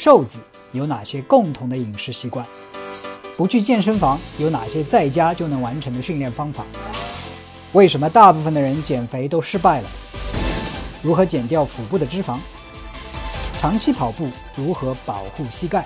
瘦子有哪些共同的饮食习惯？不去健身房有哪些在家就能完成的训练方法？为什么大部分的人减肥都失败了？如何减掉腹部的脂肪？长期跑步如何保护膝盖？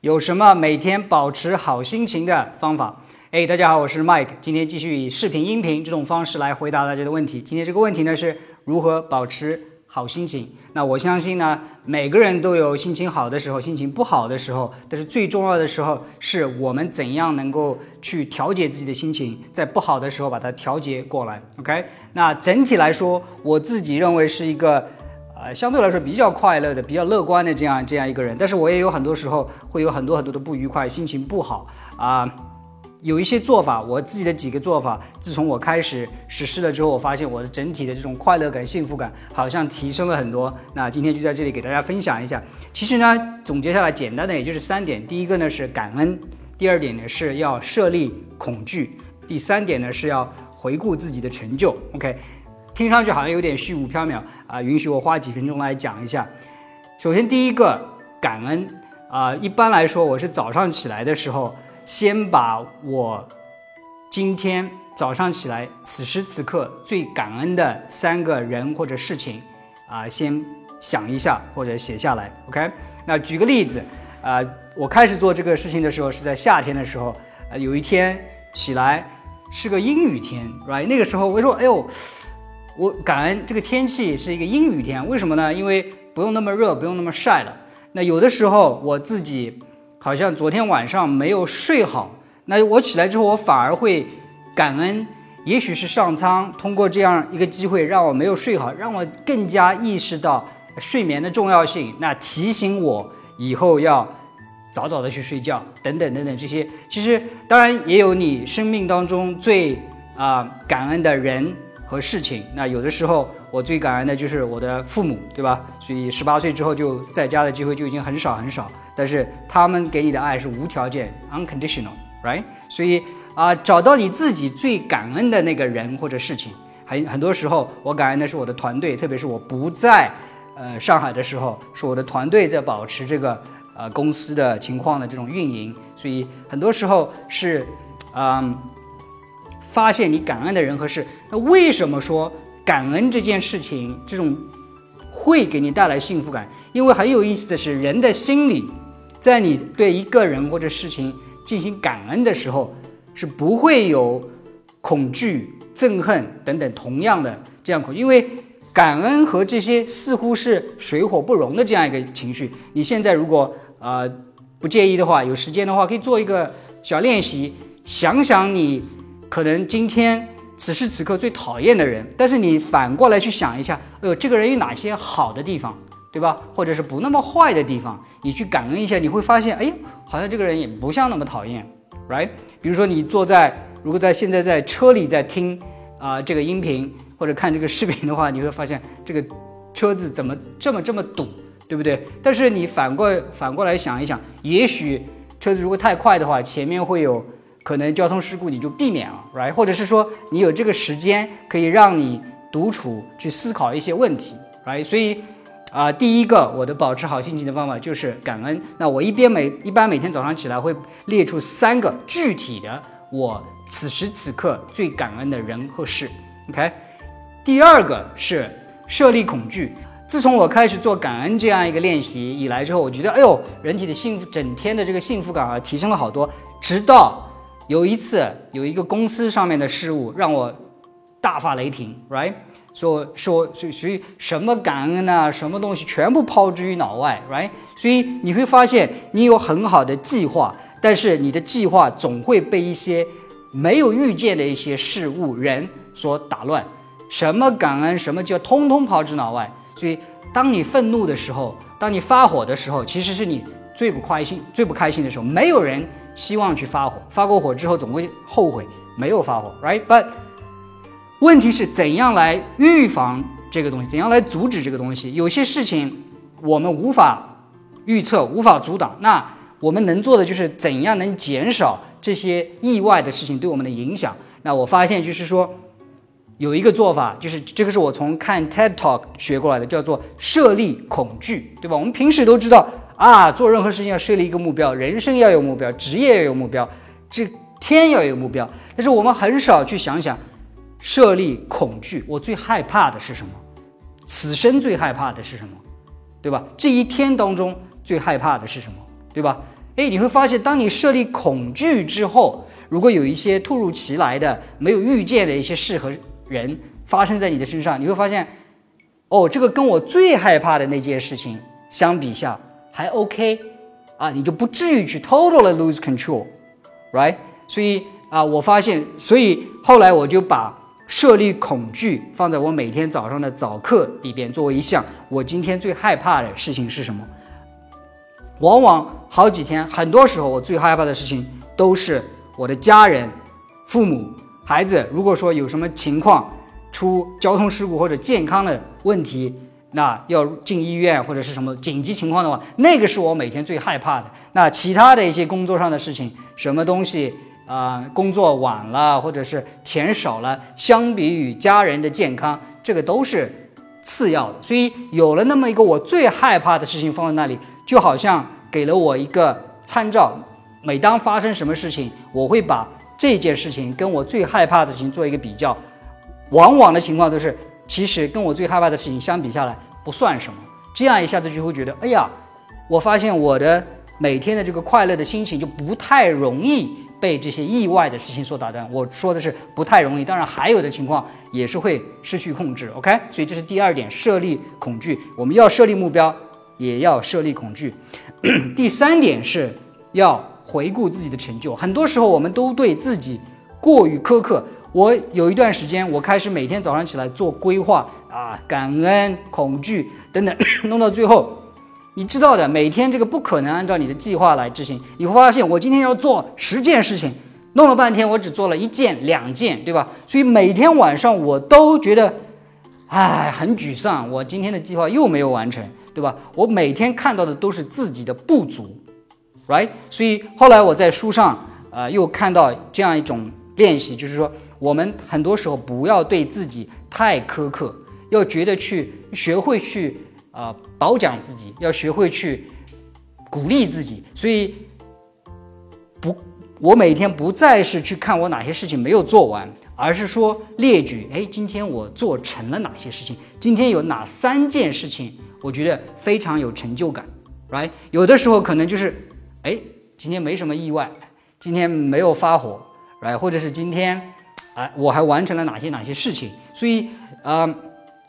有什么每天保持好心情的方法？哎，大家好，我是 Mike，今天继续以视频、音频这种方式来回答大家的问题。今天这个问题呢是如何保持好心情？那我相信呢，每个人都有心情好的时候，心情不好的时候，但是最重要的时候是我们怎样能够去调节自己的心情，在不好的时候把它调节过来。OK，那整体来说，我自己认为是一个。呃，相对来说比较快乐的、比较乐观的这样这样一个人，但是我也有很多时候会有很多很多的不愉快，心情不好啊。有一些做法，我自己的几个做法，自从我开始实施了之后，我发现我的整体的这种快乐感、幸福感好像提升了很多。那今天就在这里给大家分享一下。其实呢，总结下来简单的也就是三点：第一个呢是感恩，第二点呢是要设立恐惧，第三点呢是要回顾自己的成就。OK。听上去好像有点虚无缥缈啊，允许我花几分钟来讲一下。首先，第一个感恩啊，一般来说，我是早上起来的时候，先把我今天早上起来此时此刻最感恩的三个人或者事情啊，先想一下或者写下来。OK，那举个例子啊，我开始做这个事情的时候是在夏天的时候，呃，有一天起来是个阴雨天，right？那个时候我说，哎呦。我感恩这个天气是一个阴雨天，为什么呢？因为不用那么热，不用那么晒了。那有的时候我自己好像昨天晚上没有睡好，那我起来之后我反而会感恩，也许是上苍通过这样一个机会让我没有睡好，让我更加意识到睡眠的重要性。那提醒我以后要早早的去睡觉，等等等等这些。其实当然也有你生命当中最啊感恩的人。和事情，那有的时候我最感恩的就是我的父母，对吧？所以十八岁之后就在家的机会就已经很少很少，但是他们给你的爱是无条件，unconditional，right？所以啊，找到你自己最感恩的那个人或者事情，很很多时候我感恩的是我的团队，特别是我不在呃上海的时候，是我的团队在保持这个呃公司的情况的这种运营，所以很多时候是嗯。发现你感恩的人和事，那为什么说感恩这件事情这种会给你带来幸福感？因为很有意思的是，人的心理在你对一个人或者事情进行感恩的时候，是不会有恐惧、憎恨等等同样的这样恐，因为感恩和这些似乎是水火不容的这样一个情绪。你现在如果呃不介意的话，有时间的话，可以做一个小练习，想想你。可能今天此时此刻最讨厌的人，但是你反过来去想一下，哎呦，这个人有哪些好的地方，对吧？或者是不那么坏的地方，你去感恩一下，你会发现，哎，好像这个人也不像那么讨厌，right？比如说你坐在，如果在现在在车里在听啊这个音频或者看这个视频的话，你会发现这个车子怎么这么这么堵，对不对？但是你反过反过来想一想，也许车子如果太快的话，前面会有。可能交通事故你就避免了，right？或者是说你有这个时间可以让你独处去思考一些问题，right？所以啊，第一个我的保持好心情的方法就是感恩。那我一边每一般每天早上起来会列出三个具体的我此时此刻最感恩的人和事，OK？第二个是设立恐惧。自从我开始做感恩这样一个练习以来之后，我觉得哎呦，人体的幸福整天的这个幸福感啊提升了好多，直到。有一次，有一个公司上面的事物让我大发雷霆，right？说说所所以什么感恩啊，什么东西全部抛之于脑外，right？所以你会发现，你有很好的计划，但是你的计划总会被一些没有预见的一些事物、人所打乱。什么感恩，什么就通通抛之脑外。所以，当你愤怒的时候，当你发火的时候，其实是你最不开心、最不开心的时候。没有人。希望去发火，发过火之后总会后悔没有发火，right？But 问题是怎样来预防这个东西？怎样来阻止这个东西？有些事情我们无法预测，无法阻挡。那我们能做的就是怎样能减少这些意外的事情对我们的影响？那我发现就是说，有一个做法，就是这个是我从看 TED Talk 学过来的，叫做设立恐惧，对吧？我们平时都知道啊，做任何事情要设立一个目标，人生要有目标，职业要有目标，这天要有目标，但是我们很少去想想设立恐惧。我最害怕的是什么？此生最害怕的是什么？对吧？这一天当中最害怕的是什么？对吧？诶，你会发现，当你设立恐惧之后，如果有一些突如其来的、没有预见的一些事和人发生在你的身上，你会发现，哦，这个跟我最害怕的那件事情相比下还 OK 啊，你就不至于去 totally lose control，right？所以啊，我发现，所以后来我就把。设立恐惧放在我每天早上的早课里边，作为一项我今天最害怕的事情是什么？往往好几天，很多时候我最害怕的事情都是我的家人、父母、孩子。如果说有什么情况出交通事故或者健康的问题，那要进医院或者是什么紧急情况的话，那个是我每天最害怕的。那其他的一些工作上的事情，什么东西？啊，工作晚了，或者是钱少了，相比于家人的健康，这个都是次要的。所以有了那么一个我最害怕的事情放在那里，就好像给了我一个参照。每当发生什么事情，我会把这件事情跟我最害怕的事情做一个比较。往往的情况都是，其实跟我最害怕的事情相比下来不算什么。这样一下子就会觉得，哎呀，我发现我的每天的这个快乐的心情就不太容易。被这些意外的事情所打断，我说的是不太容易。当然，还有的情况也是会失去控制。OK，所以这是第二点，设立恐惧。我们要设立目标，也要设立恐惧。第三点是要回顾自己的成就。很多时候，我们都对自己过于苛刻。我有一段时间，我开始每天早上起来做规划啊，感恩、恐惧等等，弄到最后。你知道的，每天这个不可能按照你的计划来执行。你会发现，我今天要做十件事情，弄了半天，我只做了一件、两件，对吧？所以每天晚上我都觉得，唉，很沮丧。我今天的计划又没有完成，对吧？我每天看到的都是自己的不足，right？所以后来我在书上，呃，又看到这样一种练习，就是说，我们很多时候不要对自己太苛刻，要觉得去学会去。啊，褒奖自己，要学会去鼓励自己。所以，不，我每天不再是去看我哪些事情没有做完，而是说列举，哎，今天我做成了哪些事情？今天有哪三件事情，我觉得非常有成就感，right？有的时候可能就是，哎，今天没什么意外，今天没有发火，right？或者是今天，哎，我还完成了哪些哪些事情？所以，啊。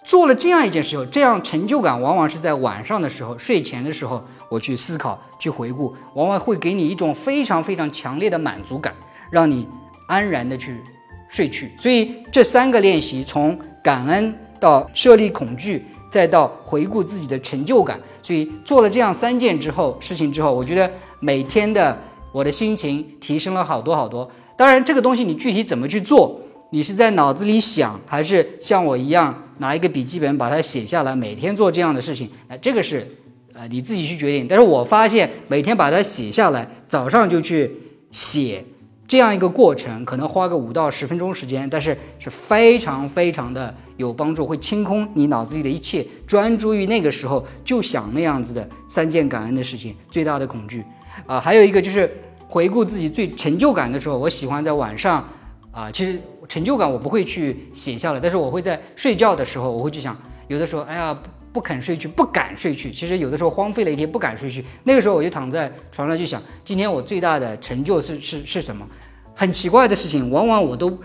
做了这样一件事后，这样成就感往往是在晚上的时候、睡前的时候，我去思考、去回顾，往往会给你一种非常非常强烈的满足感，让你安然的去睡去。所以这三个练习，从感恩到设立恐惧，再到回顾自己的成就感，所以做了这样三件之后事情之后，我觉得每天的我的心情提升了好多好多。当然，这个东西你具体怎么去做？你是在脑子里想，还是像我一样拿一个笔记本把它写下来，每天做这样的事情？那这个是，呃，你自己去决定。但是我发现每天把它写下来，早上就去写，这样一个过程，可能花个五到十分钟时间，但是是非常非常的有帮助，会清空你脑子里的一切，专注于那个时候就想那样子的三件感恩的事情。最大的恐惧，啊，还有一个就是回顾自己最成就感的时候，我喜欢在晚上，啊，其实。成就感我不会去写下来，但是我会在睡觉的时候，我会去想，有的时候，哎呀，不肯睡去，不敢睡去。其实有的时候荒废了一天，不敢睡去。那个时候我就躺在床上去想，今天我最大的成就是是是什么？很奇怪的事情，往往我都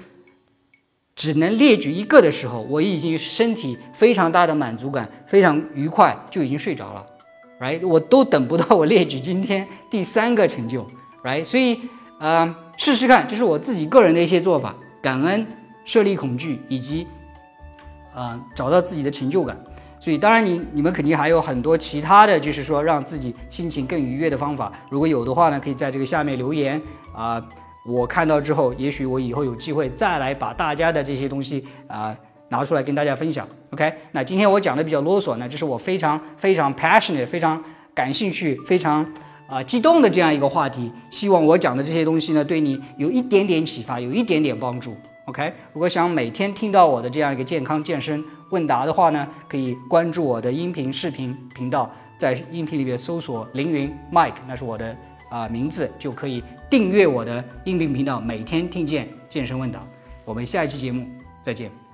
只能列举一个的时候，我已经身体非常大的满足感，非常愉快，就已经睡着了，right？我都等不到我列举今天第三个成就来所以，呃，试试看，这是我自己个人的一些做法。感恩，设立恐惧，以及，呃，找到自己的成就感。所以，当然，你你们肯定还有很多其他的就是说让自己心情更愉悦的方法。如果有的话呢，可以在这个下面留言啊，我看到之后，也许我以后有机会再来把大家的这些东西啊拿出来跟大家分享。OK，那今天我讲的比较啰嗦呢，这是我非常非常 passionate、非常感兴趣、非常。啊，激动的这样一个话题，希望我讲的这些东西呢，对你有一点点启发，有一点点帮助。OK，如果想每天听到我的这样一个健康健身问答的话呢，可以关注我的音频视频频道，在音频里面搜索凌云 Mike，那是我的啊、名字，就可以订阅我的音频频道，每天听见健身问答。我们下一期节目再见。